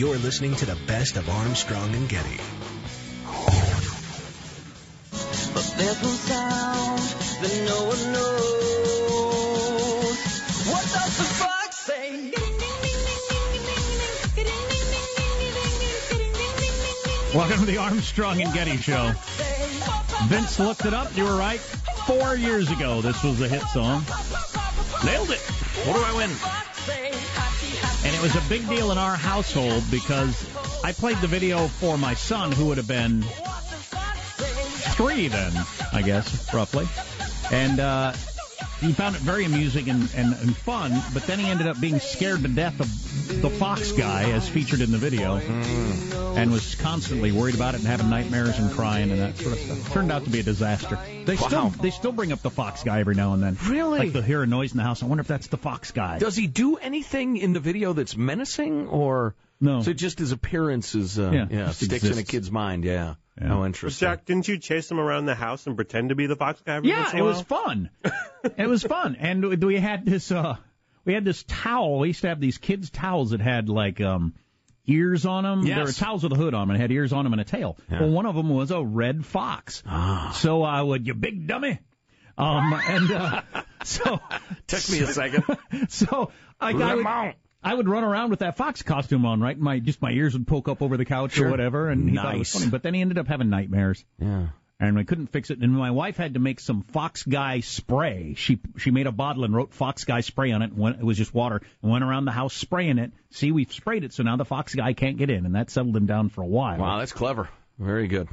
You're listening to the best of Armstrong and Getty. But there's one sound that no one knows. What does the fox say? Welcome to the Armstrong and Getty Show. Vince looked it up. You were right. Four years ago, this was a hit song. Nailed it. What do I win? It was a big deal in our household because I played the video for my son, who would have been three then, I guess, roughly. And uh, he found it very amusing and, and, and fun, but then he ended up being scared to death of the Fox guy, as featured in the video, mm. and was constantly worried about it and having nightmares and crying and that sort of stuff. Turned out to be a disaster. They still they still bring up the Fox guy every now and then. Really? Like they'll hear a noise in the house. I wonder if that's the Fox guy. Does he do anything in the video that's menacing, or No. So just his appearance is uh, Yeah, yeah, just sticks in a kid's mind. Yeah. How interesting. Jack, didn't you chase him around the house and pretend to be the fox guy? Every Yeah, it was fun. it was fun, and we had this uh, we had this towel. We used to have these kids' towels that had like um, ears on them. Yes. They were towels with a hood on them and had ears on them and a tail. Yeah. Well, one of them was a red fox. Ah. So I would, you big dummy. Um, and uh, so Took me a second. so I got. I would run around with that fox costume on, right? My just my ears would poke up over the couch Sure. or whatever, and he thought it was funny. But then he ended up having nightmares Yeah. and we couldn't fix it. And my wife had to make some Fox Guy spray. She she made a bottle and wrote Fox Guy spray on it. And went, it was just water. And went around the house spraying it. See, we've sprayed it, so now the Fox Guy can't get in, and that settled him down for a while. Wow, that's clever. Very good.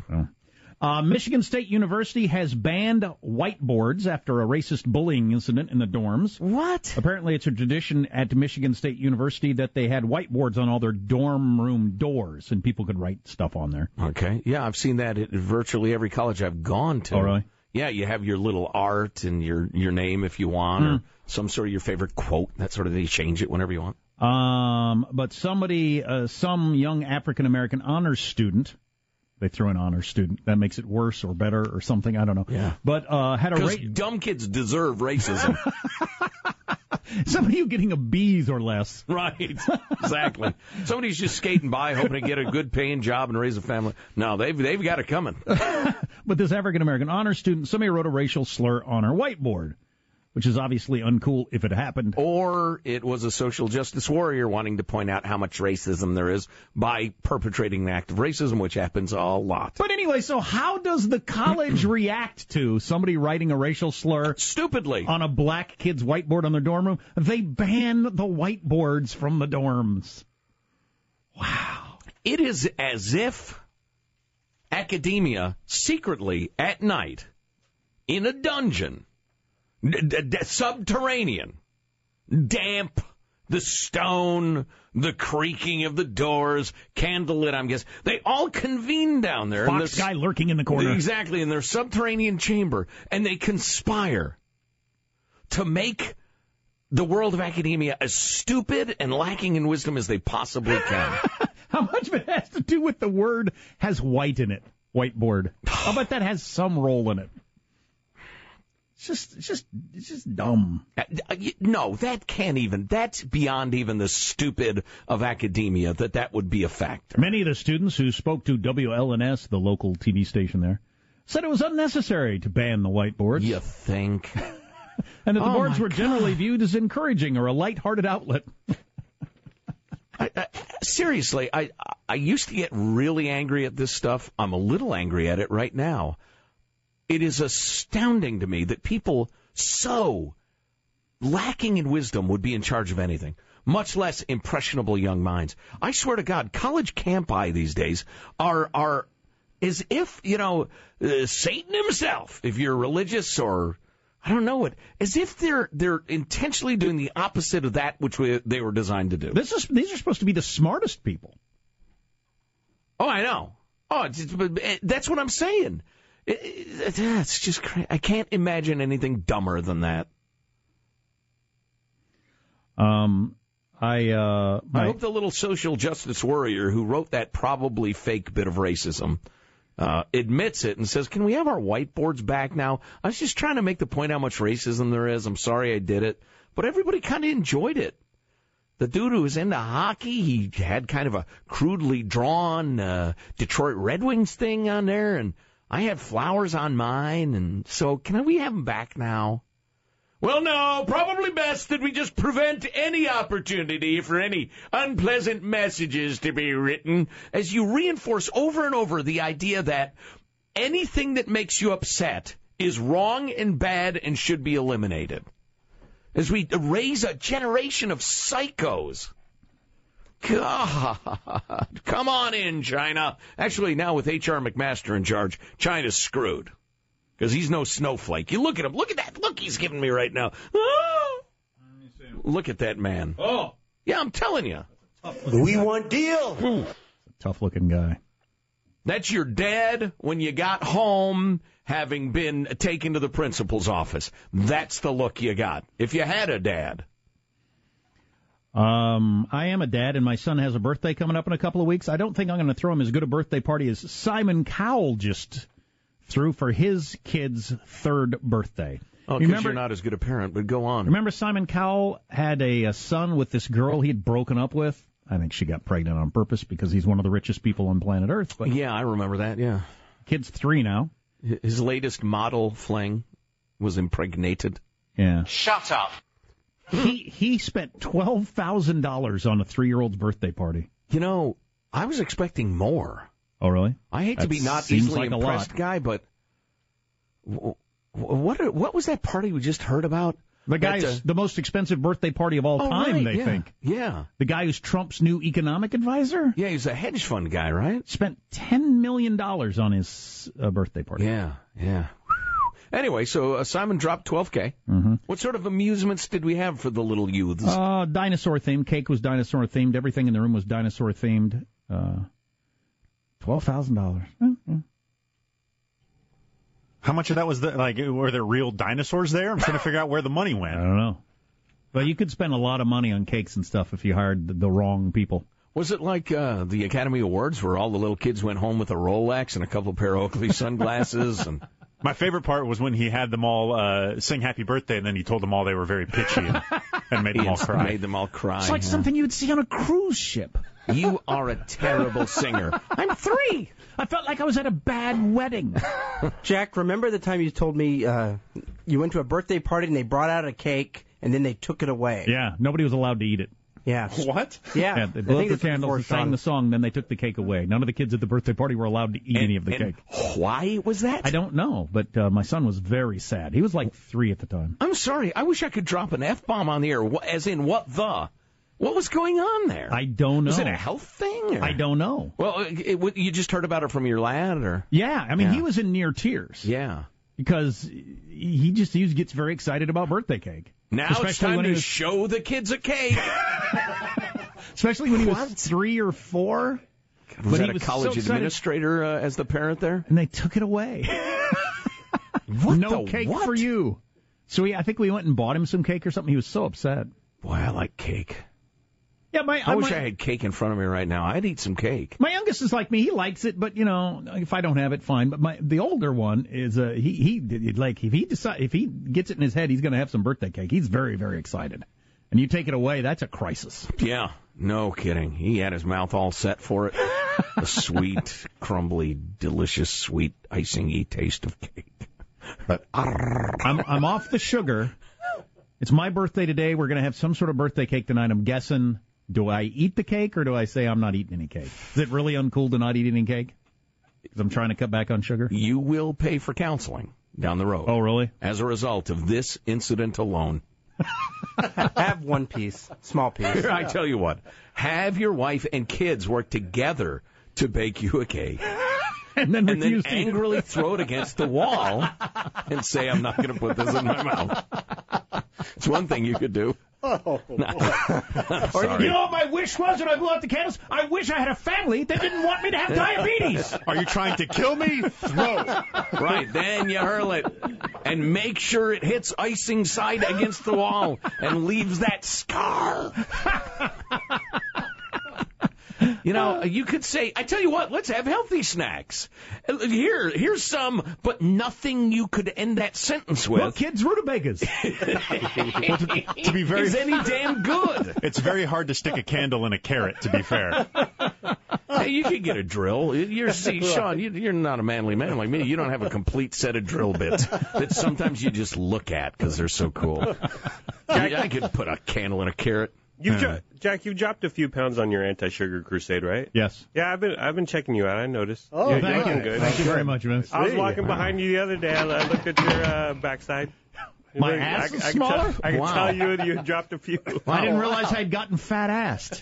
Uh, Michigan State University has banned whiteboards after a racist bullying incident in the dorms. What? Apparently, it's a tradition at Michigan State University that they had whiteboards on all their dorm room doors, and people could write stuff on there. Okay. Yeah, I've seen that at virtually every college I've gone to. Oh, really? Yeah, you have your little art and your your name if you want, Hmm. or some sort of your favorite quote. That sort of thing. You change it whenever you want. Um, but somebody, uh, some young African American honors student, they threw an honor student. That makes it worse or better or something. I don't know. Yeah. But uh, had a Because ra- dumb kids deserve racism. somebody who getting a B's or less. right. Exactly. Somebody's just skating by, hoping to get a good paying job and raise a family. No, they've they've got it coming. But this African American honor student, somebody wrote a racial slur on her whiteboard, which is obviously uncool if it happened. Or it was a social justice warrior wanting to point out how much racism there is by perpetrating the act of racism, which happens a lot. But anyway, so how does the college react to somebody writing a racial slur Stupidly. on a black kid's whiteboard on their dorm room? They ban the whiteboards from the dorms. Wow. It is as if academia secretly at night in a dungeon, d- d- subterranean, damp, the stone, the creaking of the doors, candlelit, I'm guessing, they all convene down there. Fox this- guy lurking in the corner. Exactly, in their subterranean chamber, and they conspire to make the world of academia as stupid and lacking in wisdom as they possibly can. How much of it has to do with the word has white in it? Whiteboard. How about that has some role in it? It's just, it's just, it's just dumb. Uh, uh, y- No, that can't even. That's beyond even the stupid of academia that that would be a factor. Many of the students who spoke to WLNS, the local TV station there, said it was unnecessary to ban the whiteboards, You think? and that the Oh, boards my were generally viewed as encouraging or a light-hearted outlet. I, I, seriously, I I used to get really angry at this stuff. I'm a little angry at it right now. It is astounding to me that people so lacking in wisdom would be in charge of anything, much less impressionable young minds. I swear to God, college campi these days are are as if you know uh, Satan himself, if you're religious or I don't know it, as if they're they're intentionally doing the opposite of that which we, they were designed to do. This is these are supposed to be the smartest people. Oh, I know. Oh, it's, it's- but, uh, that's what I'm saying. It, it, it's just cra- I can't imagine anything dumber than that. Um, I uh, I hope the little social justice warrior who wrote that probably fake bit of racism uh, admits it and says, "Can we have our whiteboards back now?" I was just trying to make the point how much racism there is. I'm sorry I did it, but everybody kind of enjoyed it. The dude who was into hockey, he had kind of a crudely drawn uh, Detroit Red Wings thing on there, and I had flowers on mine, and so can we have them back now? Well, no, probably best that we just prevent any opportunity for any unpleasant messages to be written as you reinforce over and over the idea that anything that makes you upset is wrong and bad and should be eliminated. As we raise a generation of psychos. God, come on in, China. Actually, now with H.R. McMaster in charge, China's screwed. Because he's no snowflake. You look at him. Look at that look he's giving me right now. Oh! Look at that man. oh, Yeah, I'm telling you. We want deal. tough looking guy. That's your dad when you got home having been taken to the principal's office. That's the look you got. If you had a dad. Um, I am a dad, and my son has a birthday coming up in a couple of weeks. I don't think I'm going to throw him as good a birthday party as Simon Cowell just threw for his kid's third birthday. Oh, because remember, you're not as good a parent, but go on. remember Simon Cowell had a, a son with this girl he had broken up with? I think she got pregnant on purpose because he's one of the richest people on planet Earth. But Yeah, I remember that, yeah. kid's three now. His latest model fling was impregnated. Yeah. Shut up. He he spent twelve thousand dollars on a three year old's birthday party. You know, I was expecting more. Oh really? I hate to be not easily like impressed guy, but what what was that party we just heard about? The guy's That, uh, the most expensive birthday party of all oh, time. right, they yeah. think Yeah, the guy who's Trump's new economic advisor yeah, he's a hedge fund guy, right? spent ten million dollars on his uh, birthday party. Yeah, yeah. Anyway, so uh, Simon dropped 12k. Mm-hmm. What sort of amusements did we have for the little youths? Uh, dinosaur themed. Cake was dinosaur themed. Everything in the room was dinosaur themed. Uh, twelve thousand dollars. How much of that was the, like? Were there real dinosaurs there? I'm trying to figure out where the money went. I don't know. But you could spend a lot of money on cakes and stuff if you hired the, the wrong people. Was it like uh, the Academy Awards where all the little kids went home with a Rolex and a couple pair of Oakley sunglasses? and My favorite part was when he had them all uh, sing "Happy Birthday" and then he told them all they were very pitchy and, and made them all cry. made them all cry. It's like yeah. something you would see on a cruise ship. You are a terrible singer. I'm three. I felt like I was at a bad wedding. Jack, remember the time you told me uh, you went to a birthday party and they brought out a cake and then they took it away? yeah, nobody was allowed to eat it. Yeah. What? Yeah. Yeah, they I blew up the it's before candles and sang Sean. the song, then they took the cake away. None of the kids at the birthday party were allowed to eat any of the And cake. Why was that? I don't know, but uh, my son was very sad. He was like three at the time. I'm sorry. I wish I could drop an F bomb on the air. As in, what the? What was going on there? I don't know. Was it a health thing? or- I don't know. Well, it, it, you just heard about it from your lad, or Yeah, I mean, Yeah. he was in near tears yeah. because he just he gets very excited about birthday cake. Now it's time to was- show the kids a cake. Especially when he was What? three or four. Was But he that a was college so administrator uh, as the parent there? and they took it away. What no the cake what? for you. So we, I think we went and bought him some cake or something. He was so upset. Boy, I like cake. Yeah, my I wish my, I had cake in front of me right now. I'd eat some cake. my youngest is like me. He likes it, but you know, if I don't have it, fine. But my the older one is uh, he he like if he decide if he gets it in his head, he's going to have some birthday cake. He's very very excited. And you take it away, that's a crisis. Yeah, no kidding. He had his mouth all set for it. a sweet, crumbly, delicious, sweet, icing-y taste of cake. But I'm I'm off the sugar. It's my birthday today. We're going to have some sort of birthday cake tonight. I'm guessing. Do I eat the cake or do I say I'm not eating any cake? Is it really uncool to not eat any cake? Because I'm trying to cut back on sugar. you will pay for counseling down the road. Oh, really? As a result of this incident alone. Have one piece, small piece. I tell you what, have your wife and kids work together to bake you a cake. and then and then to angrily throw it against the wall and say, I'm not going to put this in my mouth. It's one thing you could do. Oh, Sorry. You know what my wish was when I blew out the candles? I wish I had a family that didn't want me to have diabetes. Are you trying to kill me? Throw. Right, then you hurl it. And make sure it hits icing side against the wall and leaves that scar. You know, you could say, I tell you what, let's have healthy snacks. Here, here's some, but nothing you could end that sentence with. Well, kids, rutabagas. To be very, is any damn good. it's very hard to stick a candle in a carrot. To be fair, Hey, you could get a drill. You're, see, Sean, you, you're not a manly man like me. You don't have a complete set of drill bits that sometimes you just look at because they're so cool. I, I could put a candle in a carrot. You, dro- Jack, you dropped a few pounds on your anti-sugar crusade, right? yes. Yeah, I've been I've been checking you out. I noticed. Oh, you're, thank you're you. good. Thank you very much, Vince. I was See. walking behind you the other day. I, I looked at your uh, backside. My I- ass I, is I can smaller? Tell, I can Wow. tell you you dropped a few. I didn't realize I'd gotten fat assed.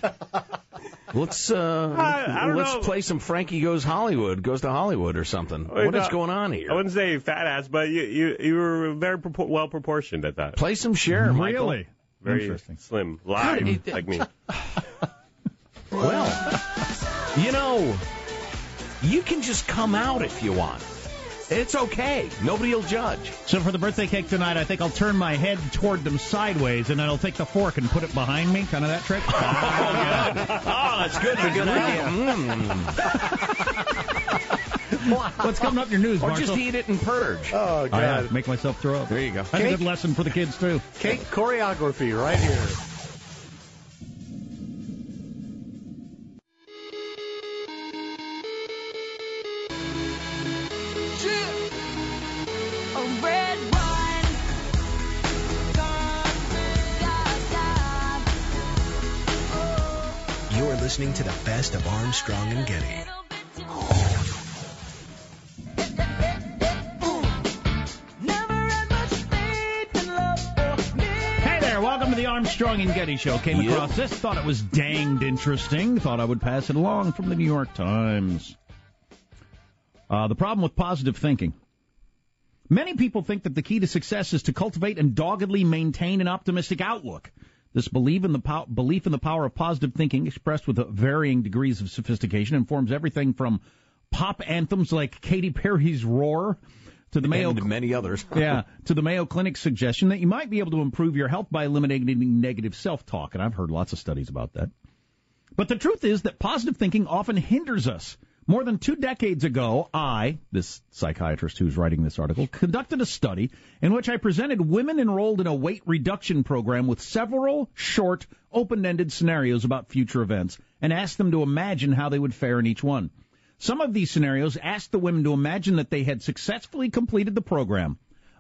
Let's uh, I- I let's know. play some Frankie Goes Hollywood, goes to Hollywood or something. Wait, What is no, going on here? I wouldn't say fat ass, but you you, you were very propor- well proportioned at that. Play some Cher, Michael. Really? Very Interesting. slim, live like me. Well, you know, you can just come out if you want. It's okay. Nobody will judge. So for the birthday cake tonight, I think I'll turn my head toward them sideways, and then I'll take the fork and put it behind me, kind of that trick. Oh, that's good. That's a good idea. Mm. What's coming up in your news, Or Marshall? just eat it and purge. Oh, I God. uh, make myself throw up. There you go. That's a good lesson for the kids too. Cake choreography right here. A red wine. You're listening to the best of Armstrong and Getty. Armstrong and Getty Show. Came Yep. across this, thought it was danged interesting, thought I would pass it along from the New York Times. Uh, the problem with positive thinking. Many people think that the key to success is to cultivate and doggedly maintain an optimistic outlook. This belief in the pow- belief in the power of positive thinking, expressed with varying degrees of sophistication, informs everything from pop anthems like Katy Perry's "Roar" to the Mayo And many others. yeah, to the Mayo Clinic suggestion that you might be able to improve your health by eliminating negative self-talk, and I've heard lots of studies about that. But the truth is that positive thinking often hinders us. More than two decades ago, I, this psychiatrist who's writing this article, conducted a study in which I presented women enrolled in a weight reduction program with several short, open-ended scenarios about future events and asked them to imagine how they would fare in each one. Some of these scenarios asked the women to imagine that they had successfully completed the program.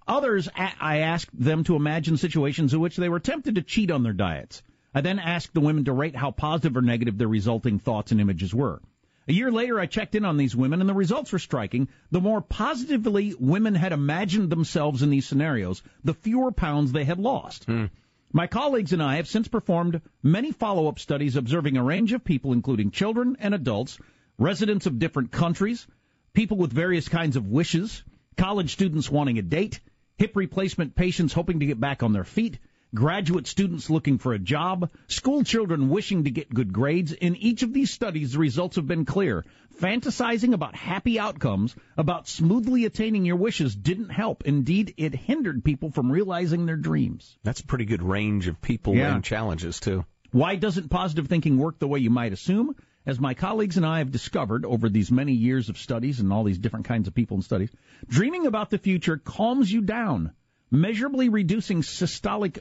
Others, I asked them to imagine situations in which they were tempted to cheat on their diets. I then asked the women to rate how positive or negative their resulting thoughts and images were. A year later, I checked in on these women, and the results were striking. The more positively women had imagined themselves in these scenarios, the fewer pounds they had lost. Hmm. My colleagues and I have since performed many follow up studies observing a range of people, including children and adults, residents of different countries, people with various kinds of wishes, college students wanting a date, hip replacement patients hoping to get back on their feet, graduate students looking for a job, school children wishing to get good grades. In each of these studies, the results have been clear. Fantasizing about happy outcomes, about smoothly attaining your wishes didn't help. Indeed, it hindered people from realizing their dreams. That's a pretty good range of people Yeah. and challenges, too. Why doesn't positive thinking work the way you might assume? As my colleagues and I have discovered over these many years of studies and all these different kinds of people and studies, dreaming about the future calms you down, measurably reducing systolic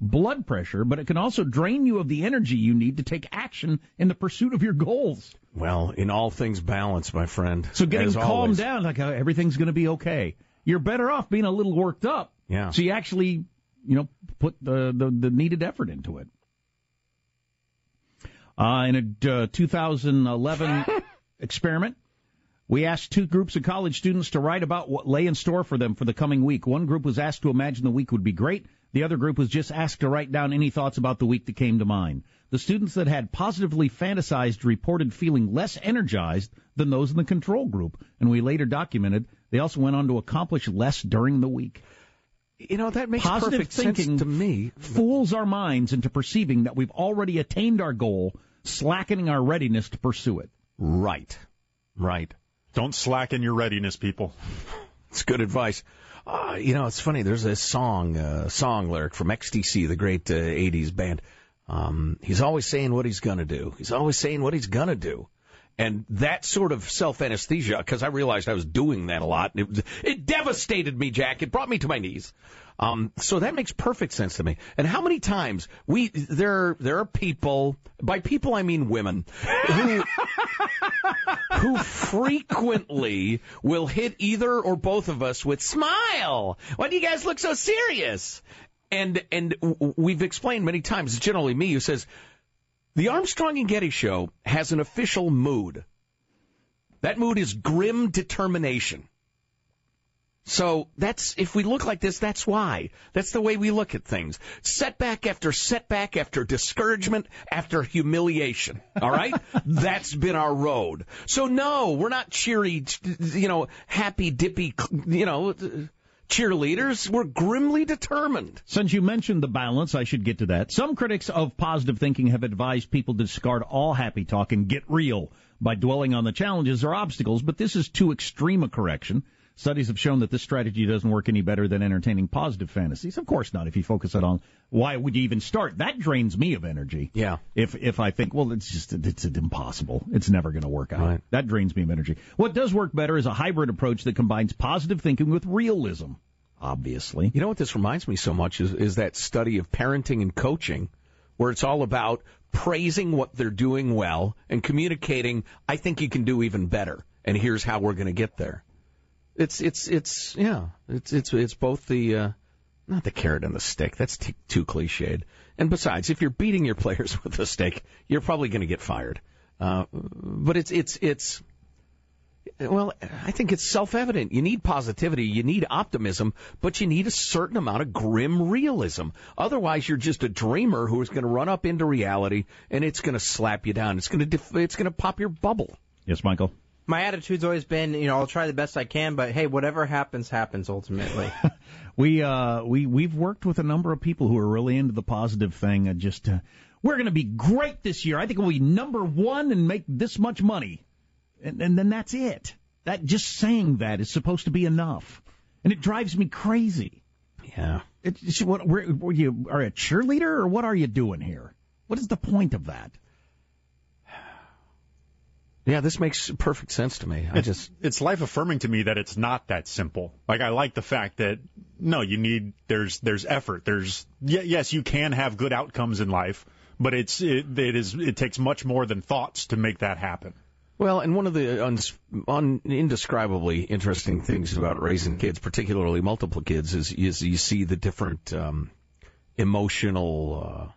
blood pressure, but it can also drain you of the energy you need to take action in the pursuit of your goals. Well, in all things balance, my friend. So getting calmed always. down, like uh, everything's going to be okay. You're better off being a little worked up. Yeah. So you actually, you know, put the the, the needed effort into it. Uh, in a uh, 2011 experiment, we asked two groups of college students to write about what lay in store for them for the coming week. One group was asked to imagine the week would be great. The other group was just asked to write down any thoughts about the week that came to mind. The students that had positively fantasized reported feeling less energized than those in the control group, and we later documented they also went on to accomplish less during the week. You know, that makes Positive perfect thinking sense to me. fools our minds into perceiving that we've already attained our goal, slackening our readiness to pursue it. Right. Right. Don't slacken your readiness, people. It's good advice. Uh, you know, it's funny. There's a song, uh, song lyric from XTC, the great uh, '80s band. Um, he's always saying what he's gonna do. He's always saying what he's gonna do. And that sort of self anesthesia, because I realized I was doing that a lot. It, it devastated me, Jack. It brought me to my knees. Um, so that makes perfect sense to me. And how many times we there there are people by people I mean women who who frequently will hit either or both of us with smile. Why do you guys look so serious? And and we've explained many times. It's generally me who says the Armstrong and Getty show has an official mood. That mood is grim determination. So that's if we look like this, that's why. That's the way we look at things. Setback after setback after discouragement after humiliation. All right? that's been our road. So no, we're not cheery, you know, happy dippy, you know, cheerleaders. We're grimly determined. Since you mentioned the balance, I should get to that. Some critics of positive thinking have advised people to discard all happy talk and get real by dwelling on the challenges or obstacles, but this is too extreme a correction. Studies have shown that this strategy doesn't work any better than entertaining positive fantasies. Of course not. If you focus it on why would you even start? That drains me of energy. Yeah. If if I think, well, it's just it's impossible. It's never going to work out. Right. That drains me of energy. What does work better is a hybrid approach that combines positive thinking with realism. Obviously. You know what this reminds me so much is, is that study of parenting and coaching, where it's all about praising what they're doing well and communicating, I think you can do even better, and here's how we're going to get there. It's it's it's yeah, it's it's it's both the uh, not the carrot and the stick. That's t- too cliched. And besides, if you're beating your players with a stick, you're probably going to get fired. Uh, but it's it's it's well, I think it's self-evident. You need positivity, you need optimism, but you need a certain amount of grim realism. Otherwise, you're just a dreamer who is going to run up into reality and it's going to slap you down. It's going to def- it's going to pop your bubble. Yes, Michael. My attitude's always been, you know, I'll try the best I can, but hey, whatever happens, happens ultimately. We uh we we've worked with a number of people who are really into the positive thing and just uh, we're going to be great this year. I think we'll be number 1 and make this much money. And, and then that's it. That just saying that is supposed to be enough. And it drives me crazy. Yeah. It, it's- what where, were you are you a cheerleader or what are you doing here? What is the point of that? Yeah, this makes perfect sense to me. I It's, just it's life affirming to me that it's not that simple. Like I like the fact that no, you need there's there's effort. There's y- yes, you can have good outcomes in life, but it's it, it is it takes much more than thoughts to make that happen. Well, and one of the uns un, indescribably interesting things about raising kids, particularly multiple kids, is, is you see the different um, emotional, uh,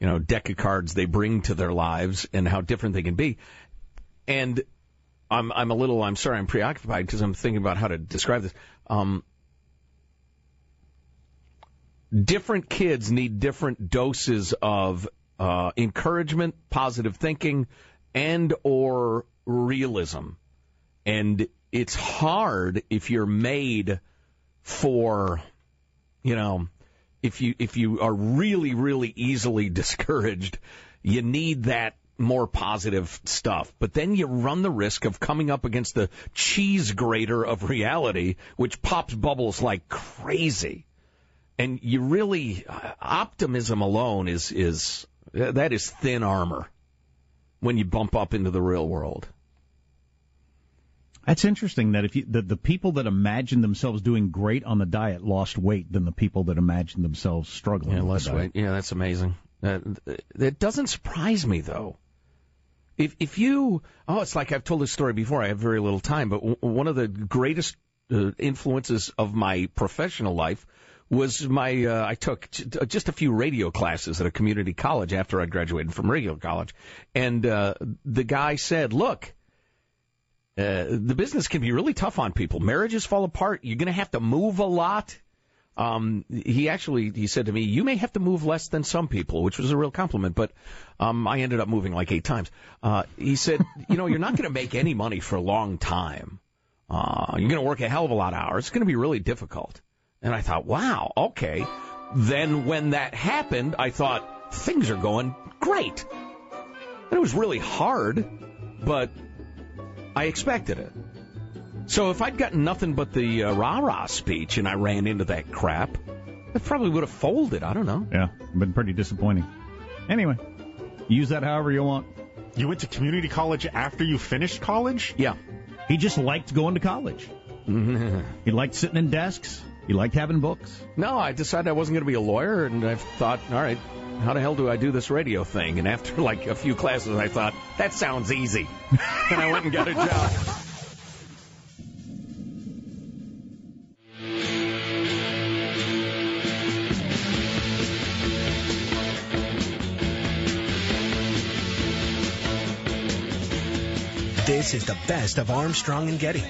you know, deck of cards they bring to their lives and how different they can be. And I'm I'm a little I'm sorry I'm preoccupied because I'm thinking about how to describe this. Um, different kids need different doses of uh, encouragement, positive thinking, and or realism. And it's hard if you're made for, you know, if you if you are really really easily discouraged, you need that more positive stuff. But then you run the risk of coming up against the cheese grater of reality, which pops bubbles like crazy. And you really uh, optimism alone is is uh, that is thin armor when you bump up into the real world. That's interesting that if you, the, the people that imagine themselves doing great on the diet lost weight than the people that imagine themselves struggling. Yeah, less weight. Yeah, that's amazing. That that doesn't surprise me though. If if you oh, it's like I've told this story before. I have very little time, but w- one of the greatest uh, influences of my professional life was my uh, I took j- just a few radio classes at a community college after I graduated from regular college, and uh, the guy said, "Look." Uh, the business can be really tough on people. Marriages fall apart. You're going to have to move a lot. Um, he actually he said to me, "You may have to move less than some people," which was a real compliment. But um, I ended up moving like eight times. Uh, he said, "You know, you're not going to make any money for a long time. Uh, you're going to work a hell of a lot of hours. It's going to be really difficult." And I thought, "Wow, okay." Then when that happened, I thought things are going great. And it was really hard, but I expected it. So if I'd gotten nothing but the uh, rah rah speech and I ran into that crap, I probably would have folded. I don't know. Yeah, been pretty disappointing. Anyway, use that however you want. You went to community college after you finished college? Yeah. He just liked going to college. he liked sitting in desks. He liked having books. No, I decided I wasn't going to be a lawyer, and I thought, all right, how the hell do I do this radio thing? And after like a few classes, I thought that sounds easy, and I went and got a job. This is the best of Armstrong and Getty.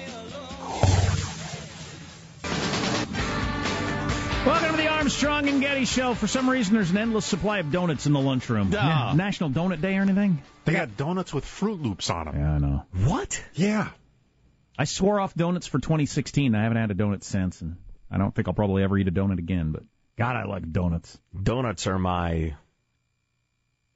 Welcome to the Armstrong and Getty Show. For some reason, there's an endless supply of donuts in the lunchroom. Yeah, National Donut Day or anything? They got donuts with Fruit Loops on them. Yeah, I know. What? Yeah. I swore off donuts for 2016. I haven't had a donut since, and I don't think I'll probably ever eat a donut again. But God, I like donuts. Donuts are my.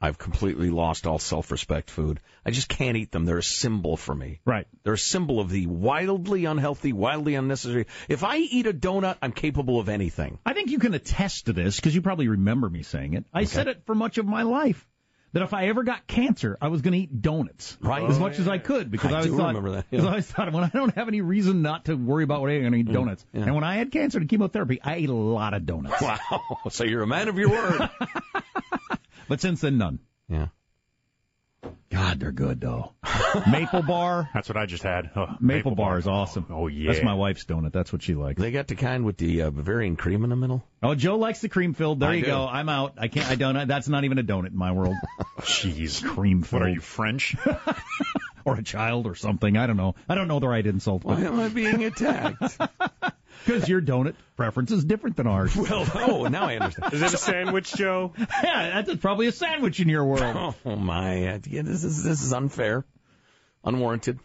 I've completely lost all self-respect food. I just can't eat them. They're a symbol for me. Right. They're a symbol of the wildly unhealthy, wildly unnecessary. If I eat a donut, I'm capable of anything. I think you can attest to this because you probably remember me saying it. I said it for much of my life that if I ever got cancer, I was going to eat donuts Right. as much as I oh, could because I I, always do thought, remember that, yeah. Because I always thought when I don't have any reason not to worry about what I'm going to eat mm, donuts. yeah. And when I had cancer and chemotherapy, I ate a lot of donuts. Wow. So you're a man of your word. But since then, none. yeah. God, they're good though. Maple bar. That's what I just had. Oh, Maple, bar is awesome. Oh, yeah. That's my wife's donut. That's what she likes. They got the kind with the uh, Bavarian cream in the middle. Oh, Joe likes the cream filled. There I you do. go. I'm out. I can't. I don't. That's not even a donut in my world. Jeez. cream filled. What are you, French? or a child or something. I don't know. I don't know the right insult. Why am I being attacked? Because your donut preference is different than ours. well, oh, now I understand. Is it a sandwich, Joe? yeah, that's probably a sandwich in your world. Oh my! Yeah, this is this is unfair, unwarranted.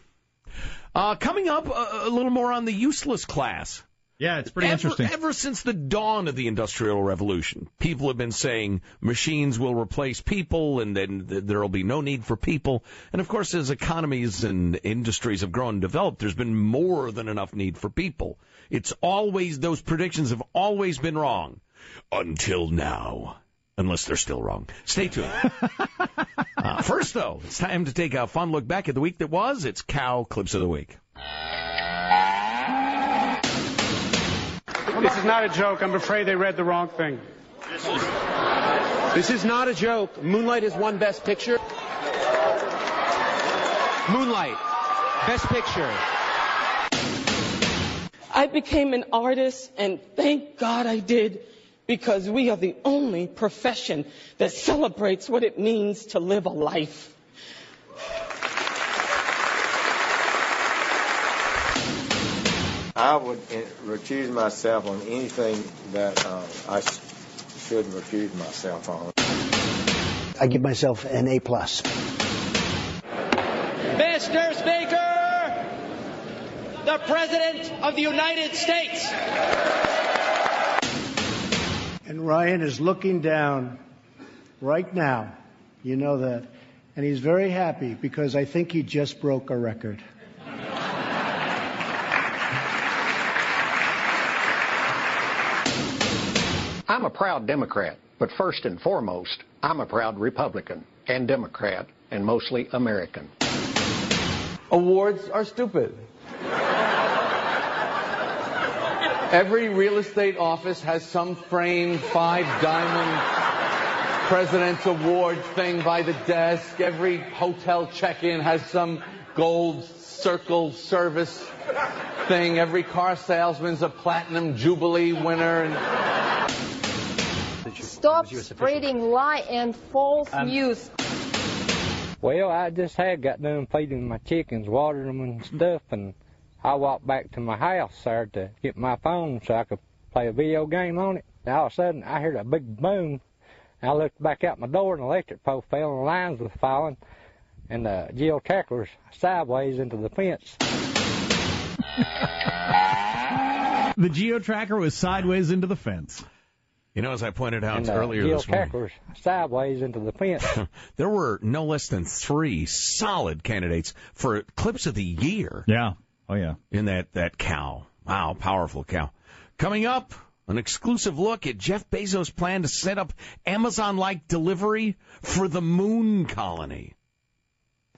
Uh, coming up, uh, a little more on the useless class. Yeah, it's pretty ever, interesting. Ever since the dawn of the Industrial Revolution, people have been saying machines will replace people and then there will be no need for people. And of course, as economies and industries have grown and developed, there's been more than enough need for people. It's always, those predictions have always been wrong. Until now. Unless they're still wrong. Stay tuned. uh, first, though, it's time to take a fun look back at the week that was. It's Cow Clips of the Week. This is not a joke. I'm afraid they read the wrong thing. This is not a joke. Moonlight has won Best Picture. Moonlight, Best Picture. I became an artist, and thank God I did, because we are the only profession that celebrates what it means to live a life. I would uh, recuse myself on anything that uh, I sh- shouldn't recuse myself on. I give myself an A plus. Mr. Speaker, the President of the United States. And Ryan is looking down right now. You know that. And he's very happy because I think he just broke a record. A proud Democrat, but first and foremost, I'm a proud Republican and Democrat and mostly American. Awards are stupid. Every real estate office has some framed five diamond President's Award thing by the desk. Every hotel check-in has some gold circle service thing. Every car salesman's a platinum jubilee winner. And Stop spreading lie and false Um, news. Well, I just had got done feeding my chickens, watering them and stuff, and I walked back to my house there to get my phone so I could play a video game on it. And all of a sudden, I heard a big boom. I looked back out my door, and the electric pole fell, and the lines were falling, and the geo tracker sideways into the fence. The geo tracker was sideways into the fence. You know, as I pointed out and the earlier geo this morning, tracker sideways into the fence. there were no less than three solid candidates for clips of the year. Yeah. Oh yeah. In that that cow. Wow, powerful cow. Coming up, an exclusive look at Jeff Bezos' plan to set up Amazon-like delivery for the moon colony.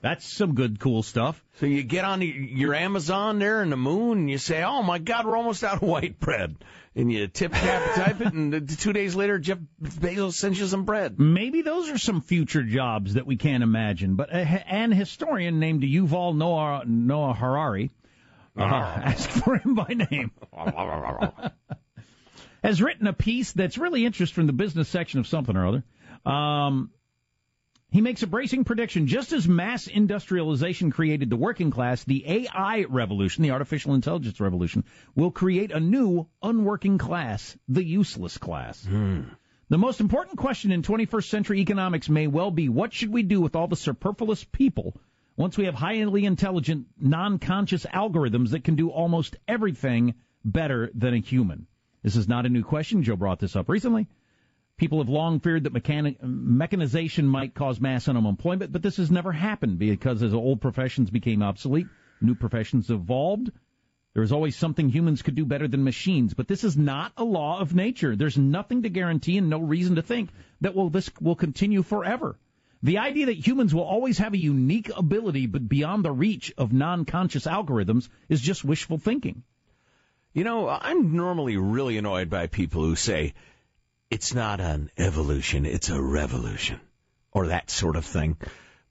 That's some good, cool stuff. So you get on your Amazon there in the moon, and you say, "Oh my God, we're almost out of white bread," and you tip tap type it, and two days later, Jeff Bezos sends you some bread. Maybe those are some future jobs that we can't imagine. But a, an historian named Yuval Noah Noah Harari, uh, ask for him by name, has written a piece that's really interesting from the business section of something or other. Um, he makes a bracing prediction. Just as mass industrialization created the working class, the AI revolution, the artificial intelligence revolution, will create a new unworking class, the useless class. Hmm. The most important question in 21st century economics may well be what should we do with all the superfluous people once we have highly intelligent, non-conscious algorithms that can do almost everything better than a human? This is not a new question. Joe brought this up recently. People have long feared that mechanic, mechanization might cause mass unemployment, but this has never happened because as old professions became obsolete, new professions evolved. There's always something humans could do better than machines, but this is not a law of nature. There's nothing to guarantee and no reason to think that will this will continue forever. The idea that humans will always have a unique ability but beyond the reach of non-conscious algorithms is just wishful thinking. You know, I'm normally really annoyed by people who say, it's not an evolution, it's a revolution, or that sort of thing.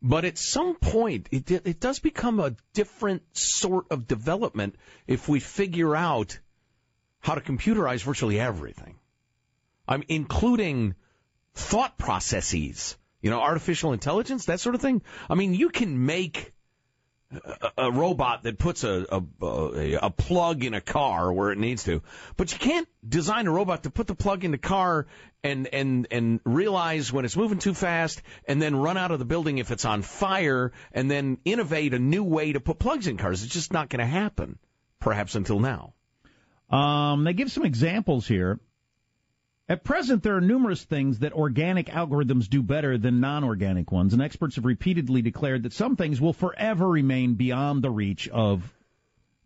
But at some point, it, it does become a different sort of development if we figure out how to computerize virtually everything. I'm including thought processes, you know, artificial intelligence, that sort of thing. I mean, you can make a, robot that puts a, a, a a plug in a car where it needs to, but you can't design a robot to put the plug in the car and and and realize when it's moving too fast, and then run out of the building if it's on fire, and then innovate a new way to put plugs in cars. It's just not going to happen, perhaps until now. Um, they give some examples here. At present, there are numerous things that organic algorithms do better than non-organic ones, and experts have repeatedly declared that some things will forever remain beyond the reach of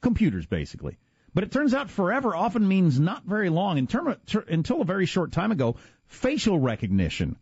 computers, basically. But it turns out forever often means not very long. In term ter, until a very short time ago, facial recognition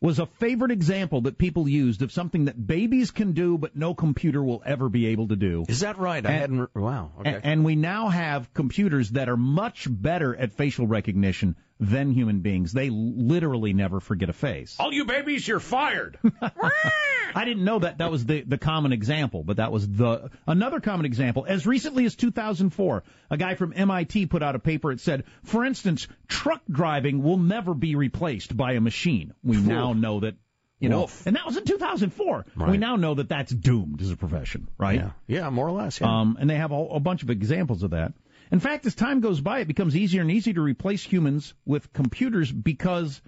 was a favorite example that people used of something that babies can do, but no computer will ever be able to do. Is that right? I hadn't. Wow. Okay. A- And we now have computers that are much better at facial recognition than human beings. They literally never forget a face. All you babies, you're fired. I didn't know that that was the, the common example, but that was the another common example. As recently as 2004, a guy from MIT put out a paper. It said, for instance, truck driving will never be replaced by a machine. We now know that, you know, and that was in 2004. We now know that that's doomed as a profession, right? Yeah. Yeah, more or less. Yeah. Um, and they have a, a bunch of examples of that. In fact, as time goes by, it becomes easier and easier to replace humans with computers because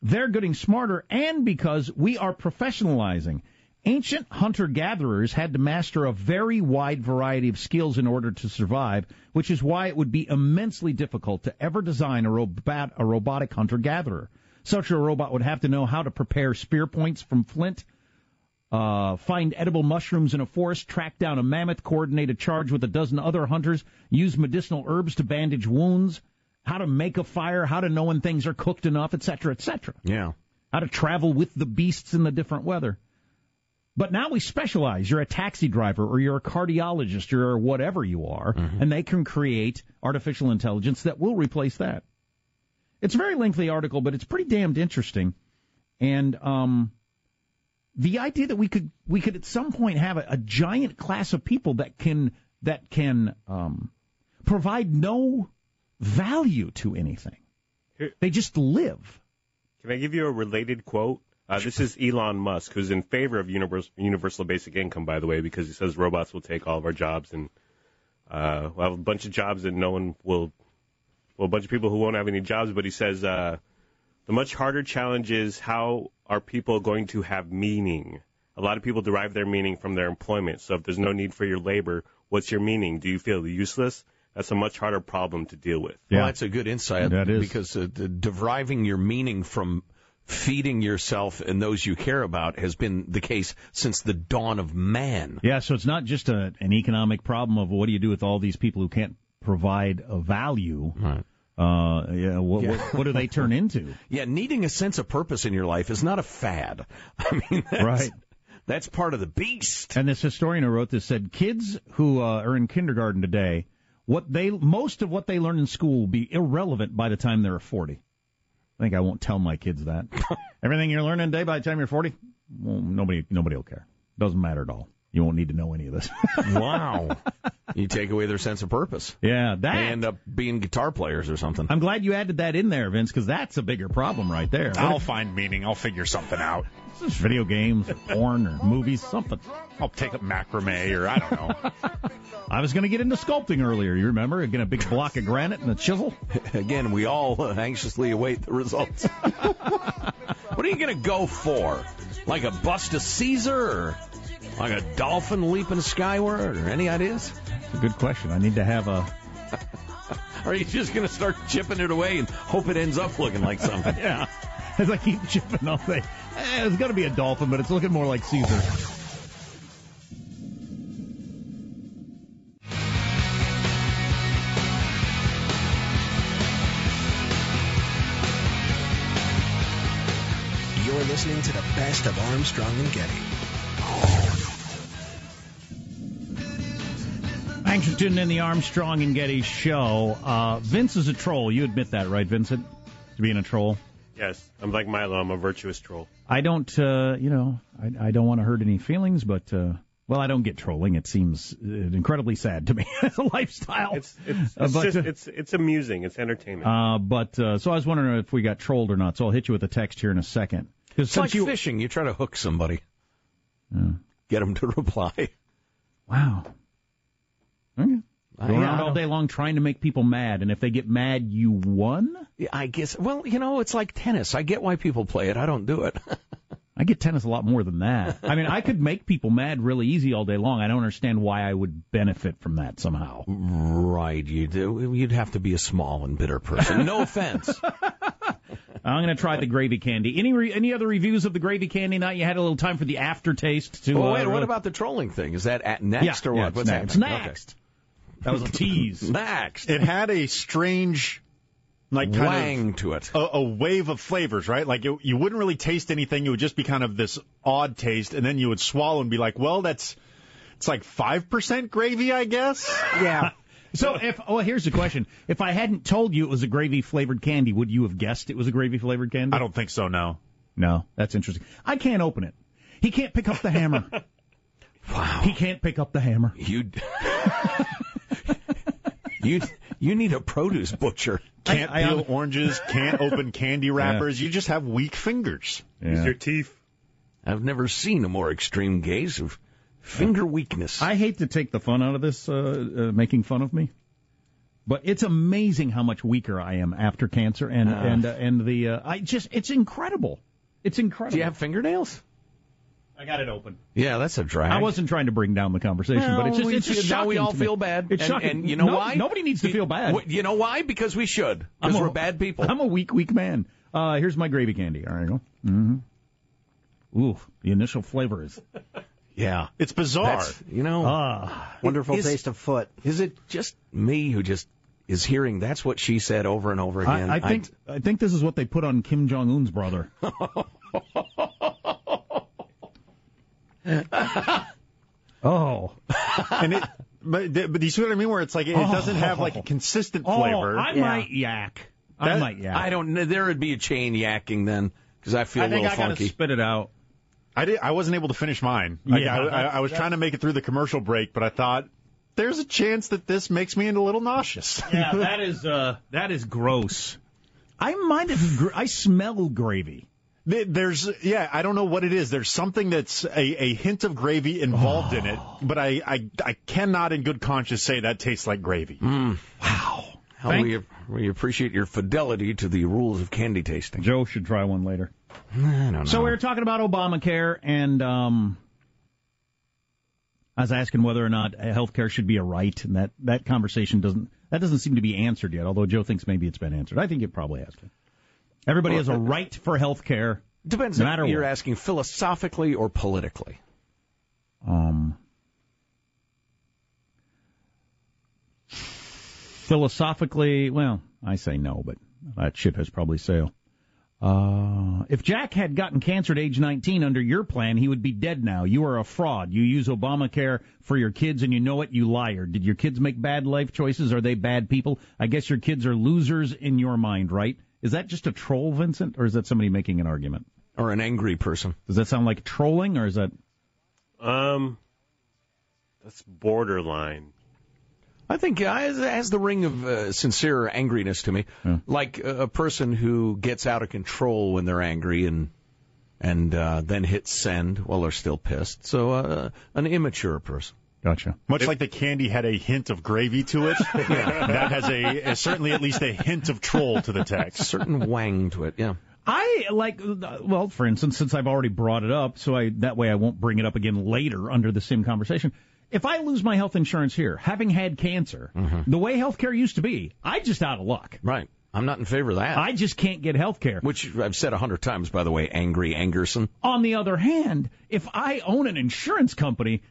they're getting smarter and because we are professionalizing. Ancient hunter gatherers had to master a very wide variety of skills in order to survive, which is why it would be immensely difficult to ever design a, robot, a robotic hunter gatherer. Such a robot would have to know how to prepare spear points from flint, uh, find edible mushrooms in a forest, track down a mammoth, coordinate a charge with a dozen other hunters, use medicinal herbs to bandage wounds, how to make a fire, how to know when things are cooked enough, etc., etc. yeah. How to travel with the beasts in the different weather. But now we specialize. You're a taxi driver or you're a cardiologist or whatever you are, and they can create artificial intelligence that will replace that. It's a very lengthy article, but it's pretty damned interesting. And um, the idea that we could we could at some point have a, a giant class of people that can that can um, provide no value to anything. They just live. Can I give you a related quote? Uh, this is Elon Musk, who's in favor of universal, universal basic income, by the way, because he says robots will take all of our jobs and uh, we'll have a bunch of jobs that no one will well, a bunch of people who won't have any jobs, but he says uh, the much harder challenge is how are people going to have meaning? A lot of people derive their meaning from their employment. So if there's no need for your labor, what's your meaning? Do you feel useless? That's a much harder problem to deal with. Well, that's a good insight. That is. Because uh, the, deriving your meaning from feeding yourself and those you care about has been the case since the dawn of man. Yeah, so it's not just a, an economic problem of what do you do with all these people who can't provide a value. Right. Uh, yeah, what, Yeah. What, what do they turn into? Yeah, needing a sense of purpose in your life is not a fad. I mean, that's, Right. That's part of the beast. And this historian who wrote this said kids who uh, are in kindergarten today, what they most of what they learn in school will be irrelevant by the time they're 40. I think I won't tell my kids that. Everything you're learning today by the time you're 40, well, nobody nobody will care. Doesn't matter at all. You won't need to know any of this. wow. You take away their sense of purpose. Yeah, that. They end up being guitar players or something. I'm glad you added that in there, Vince, because that's a bigger problem right there. What I'll if- find meaning. I'll figure something out. video games, or porn, or movies, something. I'll take up macrame or I don't know. I was going to get into sculpting earlier. You remember? Get a big block of granite and a chisel. Again, we all uh, anxiously await the results. what are you going to go for? Like a bust of Caesar or like a dolphin leaping skyward or any ideas? It's a good question. I need to have a. Are you just going to start chipping it away and hope it ends up looking like something? yeah. As I keep chipping, I'll say, eh, it's going to be a dolphin, but it's looking more like Caesar. You're listening to the best of Armstrong and Getty. Thanks for tuning in the Armstrong and Getty show. Uh, Vince is a troll. You admit that, right, Vincent? To being a troll. Yes, I'm like Milo. I'm a virtuous troll. I don't, uh, you know, I, I don't want to hurt any feelings, but uh, well, I don't get trolling. It seems uh, incredibly sad to me as a lifestyle. It's it's, Uh, it's but, just uh, it's it's amusing. It's entertainment. Uh, but uh, so I was wondering if we got trolled or not. So I'll hit you with a text here in a second. Because It's like fishing. You try to hook somebody, Yeah. get them to reply. Wow. Okay. I- Go around all day long trying to make people mad, and if they get mad, you won. I guess. Well, you know, it's like tennis. I get why people play it. I don't do it. I get tennis a lot more than that. I mean, I could make people mad really easy all day long. I don't understand why I would benefit from that somehow. right. You do. You'd have to be a small and bitter person. No offense. I'm going to try the gravy candy. Any re- any other reviews of the gravy candy night? You had a little time for the aftertaste to. well, uh, wait. What about the trolling thing? Is that at next Yeah, or yeah, what? it's What's next. happening? Next. That was a tease. Next. It had a strange, like kind Wang of to it. A, a wave of flavors, right? Like it, you wouldn't really taste anything. It would just be kind of this odd taste, and then you would swallow and be like, "Well, that's it's like five percent gravy, I guess." Yeah. So if oh, here's the question: If I hadn't told you it was a gravy flavored candy, would you have guessed it was a gravy flavored candy? I don't think so. No. No, that's interesting. I can't open it. He can't pick up the hammer. wow. He can't pick up the hammer. You. You you need a produce butcher. Can't I- I- peel oranges. Can't open candy wrappers. You just have weak fingers. Use your teeth. I've never seen a more extreme case of finger weakness. I hate to take the fun out of this, uh, uh, making fun of me, but it's amazing how much weaker I am after cancer, and Ah. and uh, and the uh, I just it's incredible. It's incredible. Do you have fingernails? I got it open. Yeah, that's a drag. I wasn't trying to bring down the conversation, but it's just it's we- just now we all to me. feel bad. It's and, shocking. and you know No- why? Nobody needs to feel bad. You know why? Because we should. I'm Because a- we're bad people. I'm a weak, weak man. Uh, here's my gravy candy. All right, go. Mm-hmm. Ooh, the initial flavor is yeah. It's bizarre. That's, you know, ah. Wonderful Is- taste of foot. is it just me who just is hearing that's what she said over and over again? I, I think I think this is what they put on Kim Jong Un's brother. oh, and it, but, but you see what I mean? Where it's like it doesn't have like a consistent flavor. Oh, I Yeah. might yak. I That- might yak. I don't know. There would be a chain yakking then because I feel I a think little I gotta funky. spit it out. I did. I wasn't able to finish mine. Like, Yeah, I, I, I was trying to make it through the commercial break, but I thought there's a chance that this makes me a little nauseous. Yeah, that is uh, that is gross. I might have. Gr- I smell gravy. Th- There's, yeah, I don't know what it is. There's something that's a, a hint of gravy involved in it, but I, I, I cannot in good conscience say that tastes like gravy. Wow. How Thank- we, we appreciate your fidelity to the rules of candy tasting. Joe should try one later. I don't know. So we were talking about Obamacare, and um, I was asking whether or not health care should be a right, and that, that conversation doesn't that doesn't seem to be answered yet. Although Joe thinks maybe it's been answered. I think it probably has been. Everybody has a right for health care. Depends no if matter you're what. asking philosophically or politically. Um, philosophically, well, I say no, but that ship has probably sailed. Uh, if Jack had gotten cancer at age 19 under your plan, he would be dead now. You are a fraud. You use Obamacare for your kids and you know it, you liar. Did your kids make bad life choices? Are they bad people? I guess your kids are losers in your mind, right? Is that just a troll, Vincent, or is that somebody making an argument? Or an angry person. Does that sound like trolling, or is that Um, that's borderline. I think it has, has the ring of uh, sincere angriness to me, like a, a person who gets out of control when they're angry and and uh, then hits send while they're still pissed. So uh, an immature person. Gotcha. Much like the candy had a hint of gravy to it, that has a, a certainly at least a hint of troll to the text. Certain wang to it, yeah. I like, uh, well, for instance, since I've already brought it up, so I that way I won't bring it up again later under the same conversation. If I lose my health insurance here, having had cancer, mm-hmm. the way healthcare used to be, I'm just out of luck. Right. I'm not in favor of that. I just can't get health care. Which I've said a hundred times, by the way, angry Angerson. On the other hand, if I own an insurance company,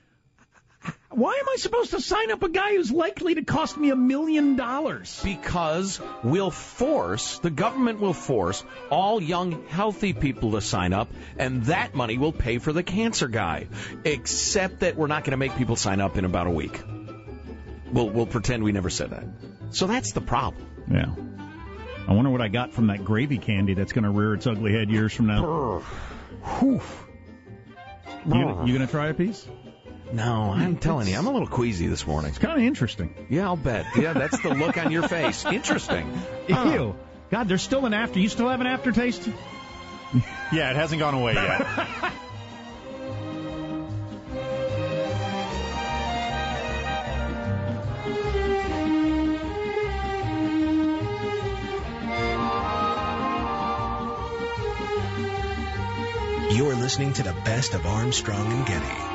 why am I supposed to sign up a guy who's likely to cost me a million dollars? Because we'll force, the government will force all young, healthy people to sign up, and that money will pay for the cancer guy. Except that we're not going to make people sign up in about a week. We'll, we'll pretend we never said that. So that's the problem. Yeah. I wonder what I got from that gravy candy that's going to rear its ugly head years from now. Whew. You, you going to try a piece? No, I'm telling you, I'm a little queasy this morning. It's kind of interesting. Yeah, I'll bet. Yeah, that's the look on your face. Interesting. Ew. God, there's still an after. You still have an aftertaste? Yeah, it hasn't gone away yet. You're listening to the best of Armstrong and Getty.